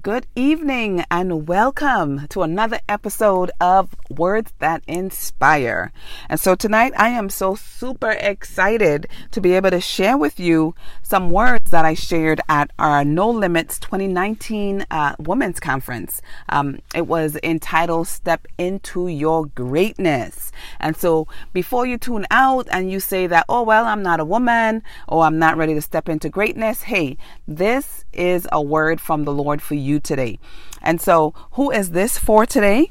Good evening and welcome to another episode of Words That Inspire. And so tonight I am so super excited to be able to share with you some words that I shared at our No Limits 2019 uh, Women's Conference. Um, it was entitled Step Into Your Greatness. And so before you tune out and you say that, oh, well, I'm not a woman or I'm not ready to step into greatness, hey, this is a word from the Lord for you today. And so, who is this for today?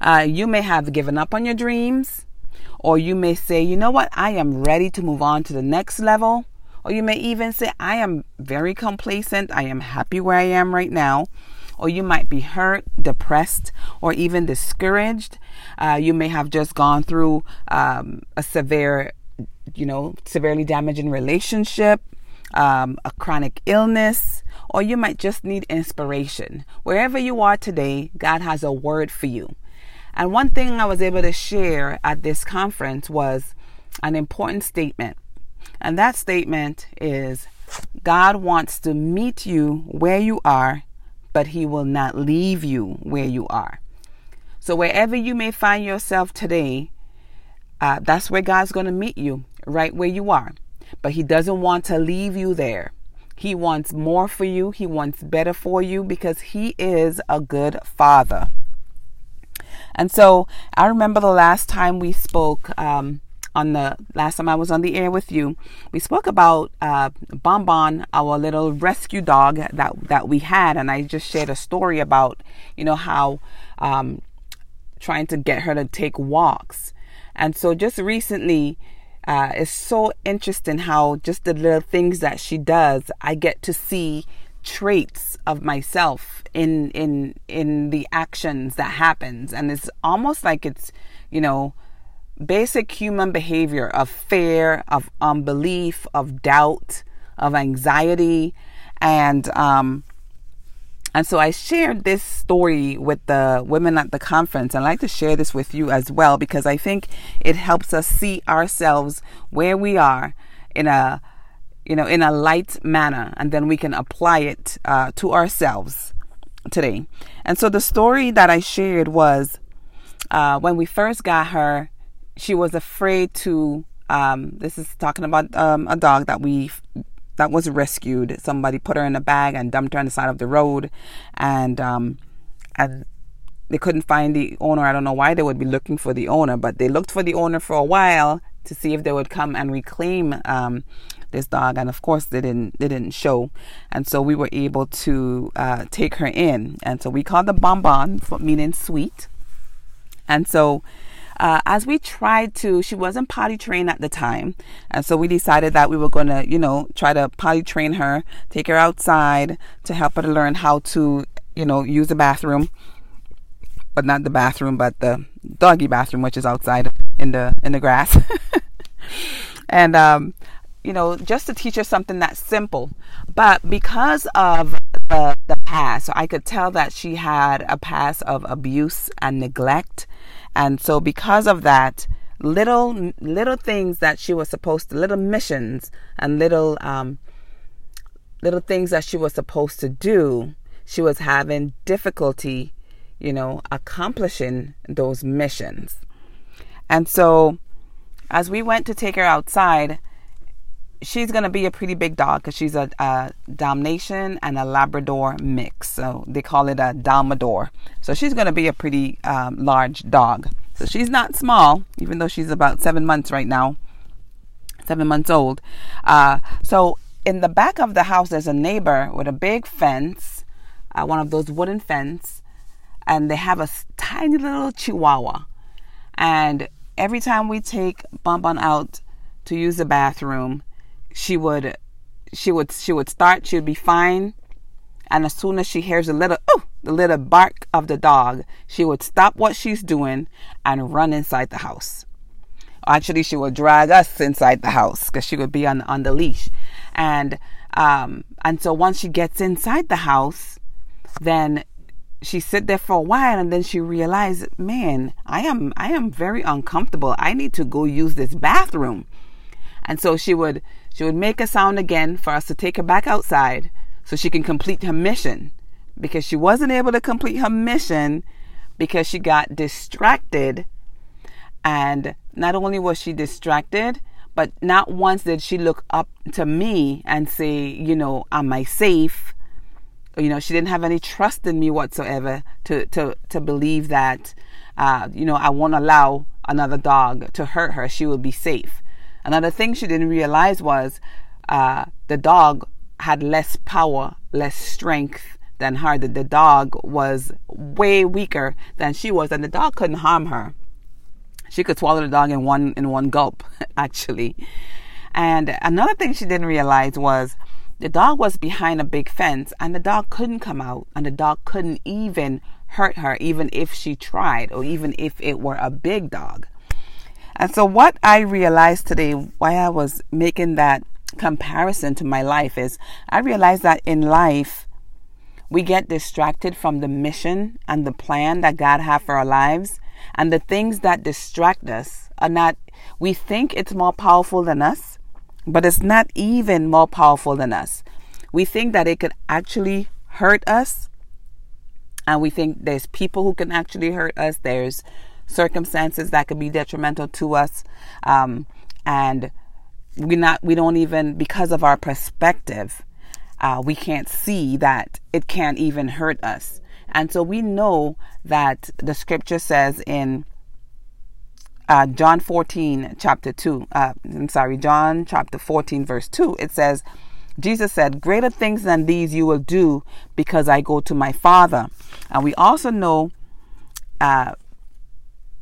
Uh, you may have given up on your dreams, or you may say, you know what, I am ready to move on to the next level. Or you may even say, I am very complacent, I am happy where I am right now. Or you might be hurt, depressed, or even discouraged. Uh, you may have just gone through um, a severe, you know, severely damaging relationship um, a chronic illness, or you might just need inspiration. Wherever you are today, God has a word for you. And one thing I was able to share at this conference was an important statement. And that statement is God wants to meet you where you are, but He will not leave you where you are. So, wherever you may find yourself today, uh, that's where God's going to meet you, right where you are but He doesn't want to leave you there. He wants more for you, He wants better for you because He is a good Father. And so I remember the last time we spoke. Um, on the last time I was on the air with you, we spoke about uh, Bonbon, our little rescue dog that that we had, and I just shared a story about you know how um, trying to get her to take walks, and so just recently uh, it's so interesting how just the little things that she does, I get to see traits of myself in in in the actions that happens, and it's almost like it's you know basic human behavior of fear, of unbelief, of doubt, of anxiety, and um, and so I shared this story with the women at the conference. I'd like to share this with you as well because I think it helps us see ourselves where we are in a you know in a light manner and then we can apply it uh, to ourselves today. And so the story that I shared was uh, when we first got her, she was afraid to. Um, this is talking about um, a dog that we that was rescued. Somebody put her in a bag and dumped her on the side of the road, and um, and they couldn't find the owner. I don't know why they would be looking for the owner, but they looked for the owner for a while to see if they would come and reclaim um, this dog, and of course they didn't. They didn't show, and so we were able to uh, take her in, and so we called the bonbon, meaning sweet, and so uh, as we tried to, she wasn't potty trained at the time. And so we decided that we were going to, you know, try to potty train her, take her outside to help her to learn how to, you know, use the bathroom. But not the bathroom, but the doggy bathroom, which is outside in the in the grass. and um, you know, just to teach her something that's simple. But because of the, the past, so I could tell that she had a past of abuse and neglect. And so because of that, little little things that she was supposed to little missions and little um little things that she was supposed to do, she was having difficulty, you know, accomplishing those missions. And so as we went to take her outside, she's going to be a pretty big dog because she's a, a Dalmatian and a Labrador mix. So they call it a Dalmador. So she's going to be a pretty um, large dog. So she's not small, even though she's about seven months right now, seven months old. Uh, so in the back of the house, there's a neighbor with a big fence, uh, one of those wooden fence, and they have a tiny little chihuahua. And every time we take Bonbon out to use the bathroom, she would she would she would start she would be fine. And as soon as she hears a little oh the little bark of the dog she would stop what she's doing and run inside the house. Actually she would drag us inside the house because she would be on on the leash. And um and so once she gets inside the house then she sit there for a while and then she realized man i am i am very uncomfortable. I need to go use this bathroom. And so she would she would make a sound again for us to take her back outside so she can complete her mission because she wasn't able to complete her mission because she got distracted. And not only was she distracted, but not once did she look up to me and say, you know, am I safe? You know, she didn't have any trust in me whatsoever to to to believe that, uh, you know, I won't allow another dog to hurt her. She will be safe. Another thing she didn't realize was uh, the dog had less power, less strength than her. That the dog was way weaker than she was, and the dog couldn't harm her. She could swallow the dog in one in one gulp, actually. And another thing she didn't realize was the dog was behind a big fence, and the dog couldn't come out, and the dog couldn't even hurt her, even if she tried, or even if it were a big dog. And so, what I realized today, why I was making that comparison to my life, is I realized that in life, we get distracted from the mission and the plan that God has for our lives. And the things that distract us are not, we think it's more powerful than us, but it's not even more powerful than us. We think that it could actually hurt us. And we think there's people who can actually hurt us. There's circumstances that could be detrimental to us. Um, and we not we don't even because of our perspective uh, we can't see that it can't even hurt us. And so we know that the scripture says in uh, John 14, chapter 2, uh, I'm sorry, John chapter 14, verse 2, it says, Jesus said, Greater things than these you will do because I go to my Father. And we also know uh,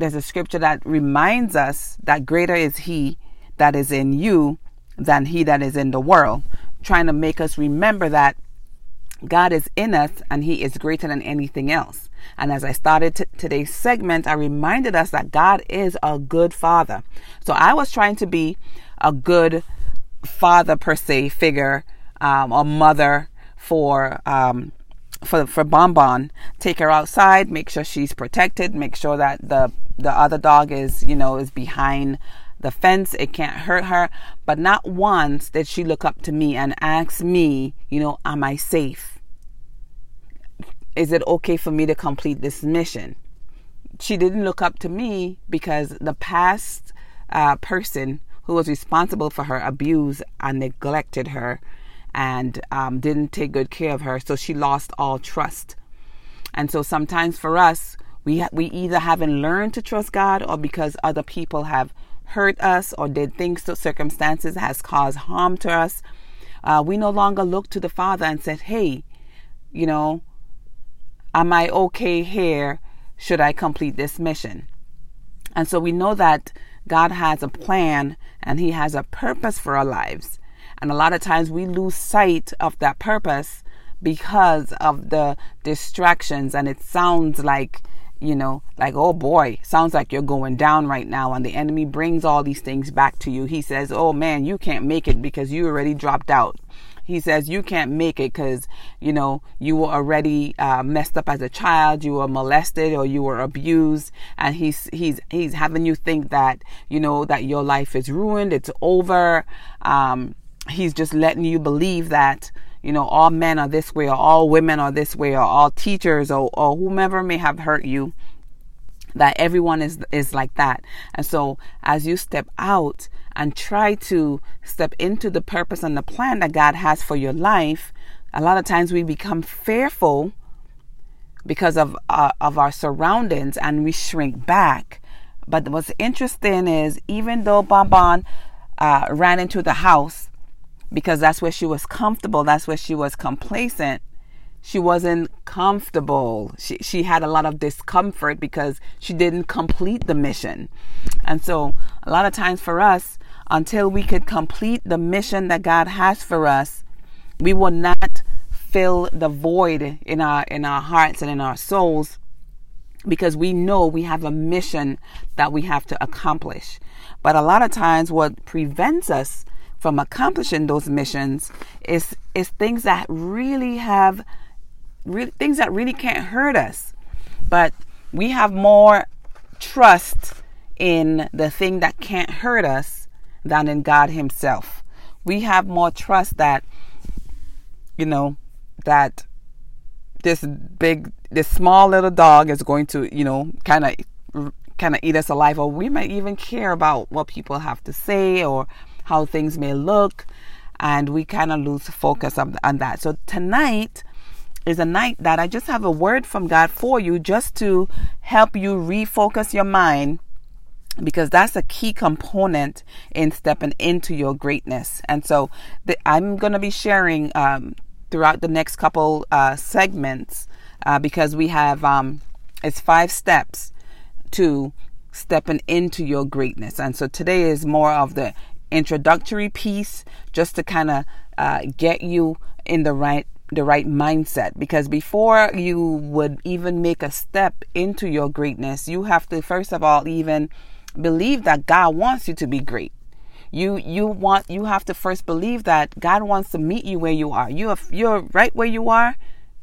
there's a scripture that reminds us that greater is He that is in you than He that is in the world trying to make us remember that God is in us and He is greater than anything else. And as I started t- today's segment, I reminded us that God is a good father. So I was trying to be a good father per se figure um, or mother for um, for for Bonbon. Take her outside, make sure she's protected, make sure that the the other dog is you know is behind the fence, it can't hurt her. But not once did she look up to me and ask me, you know, am I safe? Is it okay for me to complete this mission? She didn't look up to me because the past uh, person who was responsible for her abuse and neglected her and um, didn't take good care of her. So she lost all trust. And so sometimes for us, we, we either haven't learned to trust God or because other people have hurt us or did things to circumstances has caused harm to us, uh, we no longer look to the Father and said, hey, you know, am I okay here? Should I complete this mission? And so we know that God has a plan and He has a purpose for our lives. And a lot of times we lose sight of that purpose because of the distractions. And it sounds like you know, like, oh boy, sounds like you're going down right now. And the enemy brings all these things back to you. He says, oh man, you can't make it because you already dropped out. He says, you can't make it because, you know, you were already uh, messed up as a child, you were molested or you were abused. And he's, he's, he's having you think that, you know, that your life is ruined, it's over. Um, he's just letting you believe that, you know, all men are this way, or all women are this way, or all teachers, or, or whomever may have hurt you, that everyone is, is like that. And so as you step out and try to step into the purpose and the plan that God has for your life, a lot of times we become fearful because of, uh, of our surroundings and we shrink back. But what's interesting is even though Bonbon uh, ran into the house, because that's where she was comfortable, that's where she was complacent. She wasn't comfortable. She, she had a lot of discomfort because she didn't complete the mission. And so, a lot of times for us, until we could complete the mission that God has for us, we will not fill the void in our in our hearts and in our souls because we know we have a mission that we have to accomplish. But a lot of times what prevents us from accomplishing those missions is is things that really have things that really can't hurt us. But we have more trust in the thing that can't hurt us than in God himself. We have more trust that you know that this big, this small little dog is going to, you know, kind of, kind of eat us alive, or we might even care about what people have to say or how things may look, and we kind of lose focus on, on that. So tonight is a night that I just have a word from God for you, just to help you refocus your mind because that's a key component in stepping into your greatness. And so the, I'm going to be sharing um, throughout the next couple uh, segments uh, because we have um, it's five steps to stepping into your greatness. And so today is more of the introductory piece just to kind of uh, get you in the right the right mindset because before you would even make a step into your greatness you have to first of all even believe that God wants you to be great you you want you have to first believe that God wants to meet you where you are. You have you're right where you are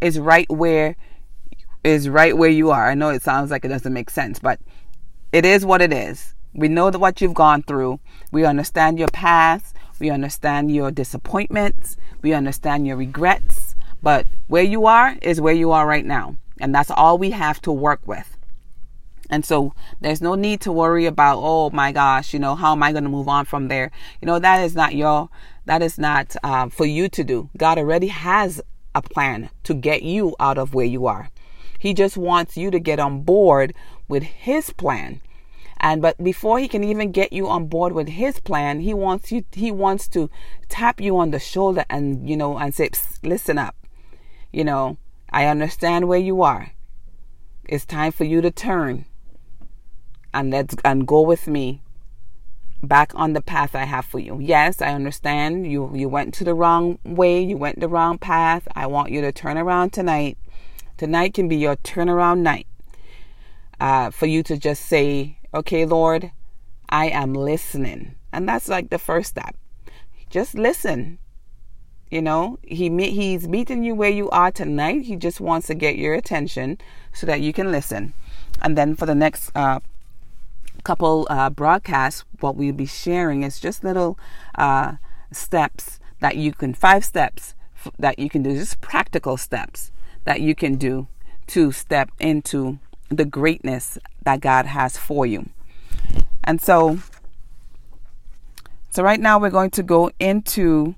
is right where is right where you are. I know it sounds like it doesn't make sense, but it is what it is. We know that what you've gone through. We understand your past. We understand your disappointments. We understand your regrets. But where you are is where you are right now. And that's all we have to work with. And so there's no need to worry about, oh my gosh, you know, how am I going to move on from there? You know, that is not your, that is not uh, for you to do. God already has a plan to get you out of where you are. He just wants you to get on board with His plan. And but before he can even get you on board with his plan, he wants you he wants to tap you on the shoulder and you know and say, "Listen up. You know, I understand where you are. It's time for you to turn and let's and go with me back on the path I have for you. Yes, I understand you you went to the wrong way, you went the wrong path. I want you to turn around tonight. Tonight can be your turnaround night. Uh, for you to just say, "Okay, Lord, I am listening," and that's like the first step. Just listen. You know, he he's meeting you where you are tonight. He just wants to get your attention so that you can listen. And then for the next uh, couple uh, broadcasts, what we'll be sharing is just little uh, steps that you can, five steps that you can do, just practical steps that you can do to step into the greatness that God has for you. And so, so right now we're going to go into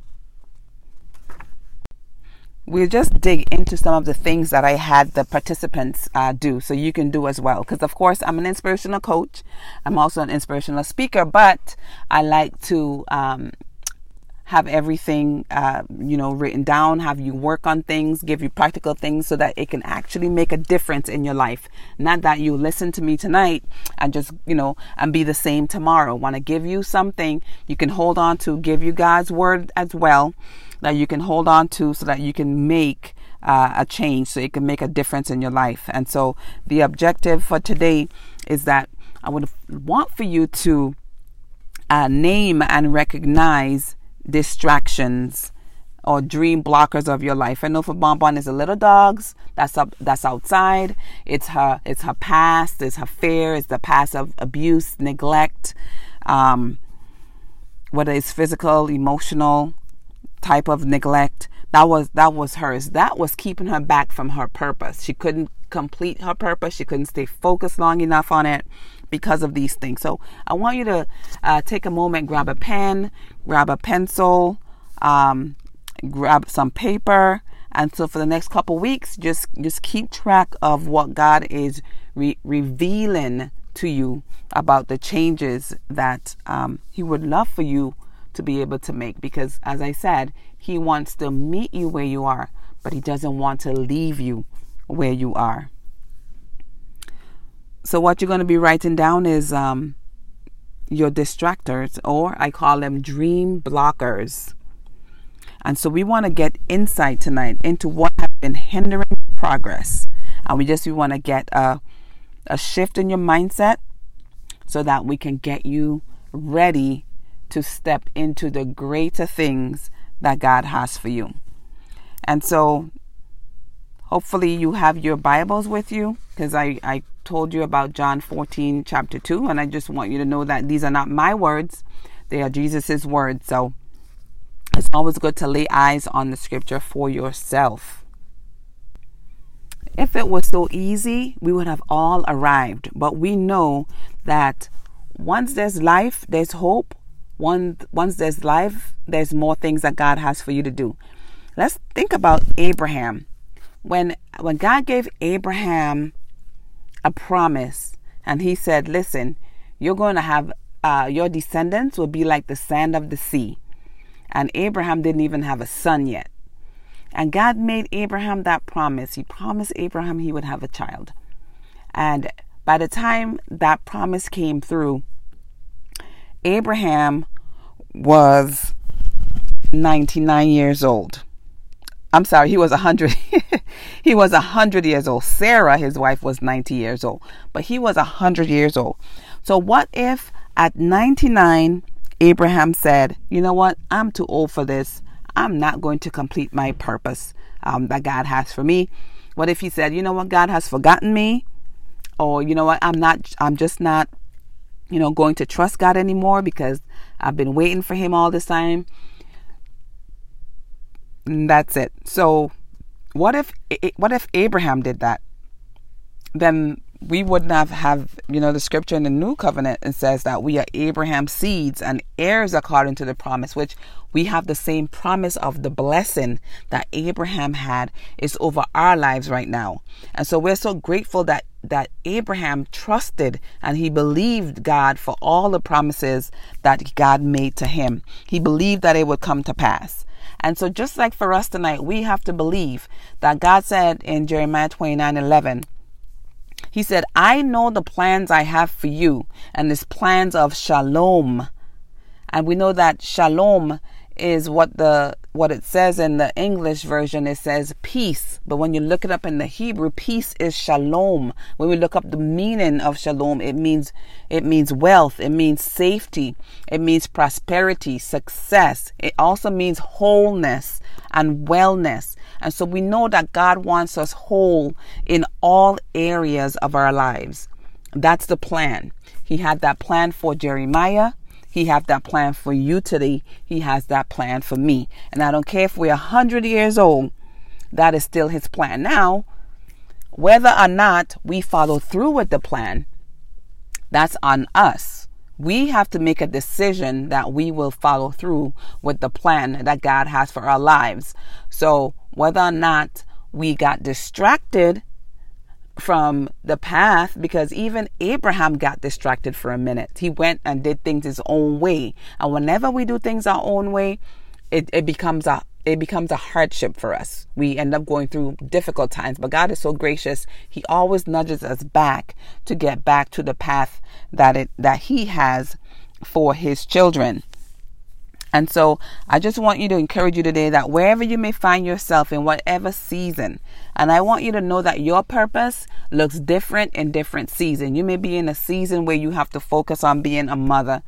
we'll just dig into some of the things that I had the participants uh, do so you can do as well. Because, of course, I'm an inspirational coach, I'm also an inspirational speaker, but I like to um, have everything, uh, you know, written down, have you work on things, give you practical things so that it can actually make a difference in your life. Not that you listen to me tonight and just, you know, and be the same tomorrow. Want to give you something you can hold on to, give you God's word as well that you can hold on to so that you can make uh, a change, so it can make a difference in your life. And so the objective for today is that I would want for you to uh, name and recognize distractions or dream blockers of your life. I know for Bonbon is the little dogs that's up that's outside. It's her it's her past, it's her fear, it's the past of abuse, neglect, um, whether it's physical, emotional, type of neglect that was that was hers that was keeping her back from her purpose she couldn't complete her purpose. She couldn't stay focused long enough on it because of these things. So i want you to uh, take a moment grab a pen grab a pencil um, grab some paper and so for the next couple weeks just just keep track of what god is re- revealing to you about the changes that um, he would love for you to be able to make. Because, as I said, He wants to meet you where you are, but He doesn't want to leave you where you are. So, what you're going to be writing down is um, your distractors, or I call them dream blockers. And so, we want to get insight tonight into what has been hindering progress. And we just we want to get a, a shift in your mindset so that we can get you ready to step into the greater things that God has for you. And so, hopefully, you have your Bibles with you because I, I told you about John 14, chapter 2. And I just want you to know that these are not my words, they are Jesus's words. So, it's always good to lay eyes on the scripture for yourself. If it was so easy, we would have all arrived. But we know that once there's life, there's hope. Once, once there's life, there's more things that God has for you to do. Let's think about Abraham. When when God gave Abraham a promise and he said, "Listen, you're going to have uh, your descendants will be like the sand of the sea." And Abraham didn't even have a son yet. And God made Abraham that promise. He promised Abraham he would have a child. And by the time that promise came through, Abraham was 99 years old. I'm sorry, he was 100. he was 100 years old. Sarah, his wife, was 90 years old, but he was 100 years old. So, what if at 99, Abraham said, You know what? I'm too old for this. I'm not going to complete my purpose um, that God has for me. What if he said, You know what? God has forgotten me? Or, you know what? I'm not, I'm just not, you know, going to trust God anymore because I've been waiting for him all this time. And that's it. So, what if what if Abraham did that? Then we wouldn't have have you know the scripture in the new covenant it says that we are abraham's seeds and heirs according to the promise which we have the same promise of the blessing that abraham had is over our lives right now and so we're so grateful that that abraham trusted and he believed god for all the promises that god made to him he believed that it would come to pass and so just like for us tonight we have to believe that god said in jeremiah 29 11 he said, I know the plans I have for you, and it's plans of shalom. And we know that shalom is what the what it says in the English version it says peace. But when you look it up in the Hebrew peace is shalom. When we look up the meaning of shalom it means it means wealth it means safety it means prosperity success. It also means wholeness and wellness. And so we know that God wants us whole in all areas of our lives. That's the plan. He had that plan for Jeremiah he has that plan for you today. He has that plan for me. And I don't care if we're 100 years old, that is still his plan. Now, whether or not we follow through with the plan, that's on us. We have to make a decision that we will follow through with the plan that God has for our lives. So, whether or not we got distracted from the path because even Abraham got distracted for a minute. He went and did things his own way. And whenever we do things our own way, it, it becomes a it becomes a hardship for us. We end up going through difficult times, but God is so gracious. He always nudges us back to get back to the path that it that he has for his children. And so I just want you to encourage you today that wherever you may find yourself in whatever season, and I want you to know that your purpose looks different in different season. You may be in a season where you have to focus on being a mother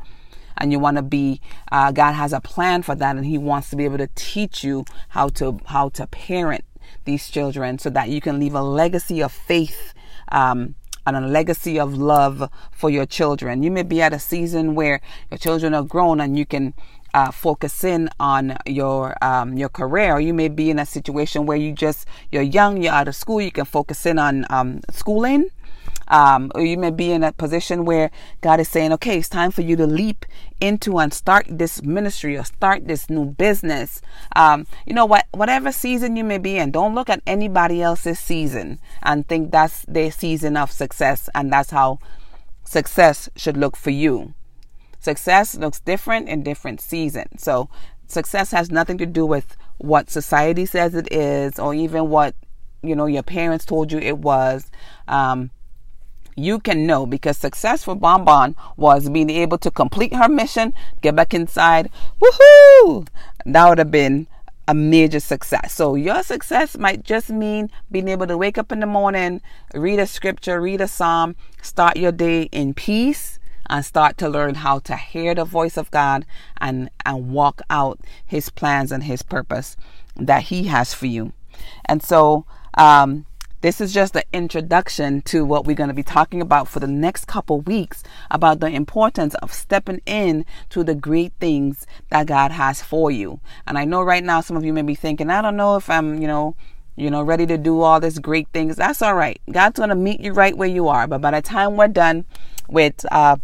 and you want to be uh, God has a plan for that and he wants to be able to teach you how to how to parent these children so that you can leave a legacy of faith um, and a legacy of love for your children. You may be at a season where your children are grown and you can uh, focus in on your um, your career. You may be in a situation where you just you're young, you're out of school, you can focus in on um, schooling. Um, or you may be in a position where God is saying, okay, it's time for you to leap into and start this ministry or start this new business. Um, you know what? Whatever season you may be in, don't look at anybody else's season and think that's their season of success and that's how success should look for you. Success looks different in different seasons. So success has nothing to do with what society says it is or even what you know your parents told you it was. Um, you can know because success for Bonbon was being able to complete her mission, get back inside. Woohoo! That would have been a major success. So your success might just mean being able to wake up in the morning, read a scripture, read a psalm, start your day in peace and start to learn how to hear the voice of God and, and walk out His plans and His purpose that He has for you. And so, um, this is just the introduction to what we're going to be talking about for the next couple weeks about the importance of stepping in to the great things that God has for you. And I know right now some of you may be thinking, I don't know if I'm, you know, you know, ready to do all this great things. That's all right. God's going to meet you right where you are. But by the time we're done with uh,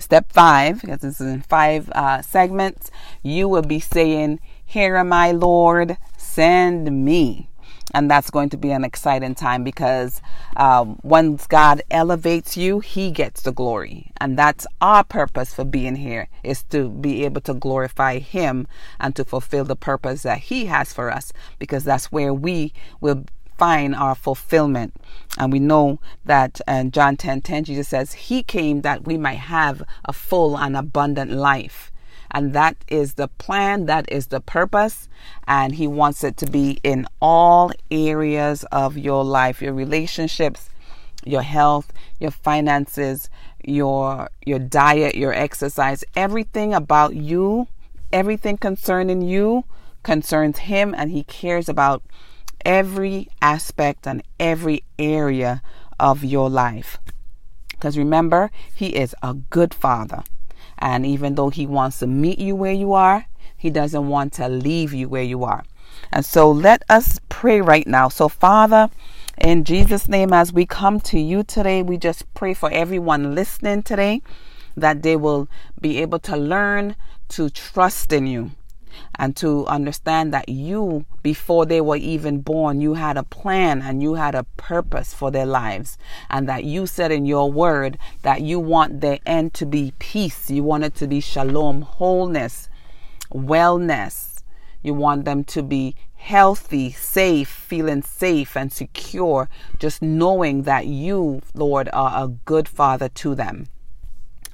step five, because this is in five uh, segments, you will be saying, Here am I, Lord, send me. And that's going to be an exciting time because um, once God elevates you, He gets the glory. And that's our purpose for being here is to be able to glorify Him and to fulfill the purpose that He has for us because that's where we will find our fulfillment. And we know that in John 10 10, Jesus says, He came that we might have a full and abundant life. And that is the plan, that is the purpose. And He wants it to be in all areas of your life, your relationships, your health, your finances, your your diet, your exercise, everything about you, everything concerning you concerns him and he cares about every aspect and every area of your life. Because remember, he is a good father. And even though He wants to meet you where you are, He doesn't want to leave you where you are. And so let us pray right now. So, Father, in Jesus' name, as we come to you today, we just pray for everyone listening today that they will be able to learn to trust in you and to understand that you, before they were even born, you had a plan and you had a purpose for their lives. And that you said in your word that you want their end to be peace. You want it to be shalom, wholeness, wellness. You want them to be healthy, safe, feeling safe and secure, just knowing that you, Lord, are a good father to them.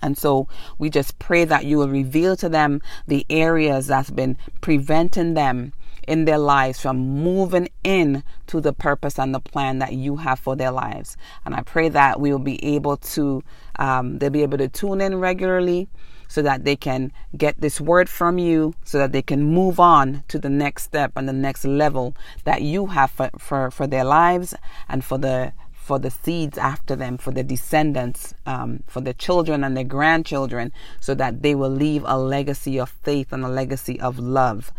And so we just pray that you will reveal to them the areas that's been preventing them in their lives from moving in to the purpose and the plan that you have for their lives. And I pray that we will be able to, um, they'll be able to tune in regularly so that they can get this word from you so that they can move on to the next step and the next level that you have for, for, for their lives and for the for the seeds after them, for the descendants, um, for the children and their grandchildren, so that they will leave a legacy of faith and a legacy of love.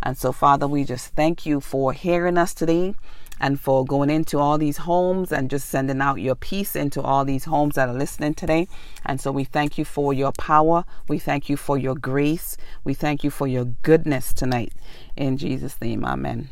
And so, Father, we just thank you for hearing us today and for going into all these homes and just sending out your peace into all these homes that are listening today. And so we thank you for your power. We thank you for your grace. We thank you for your goodness tonight. In Jesus' name, amen.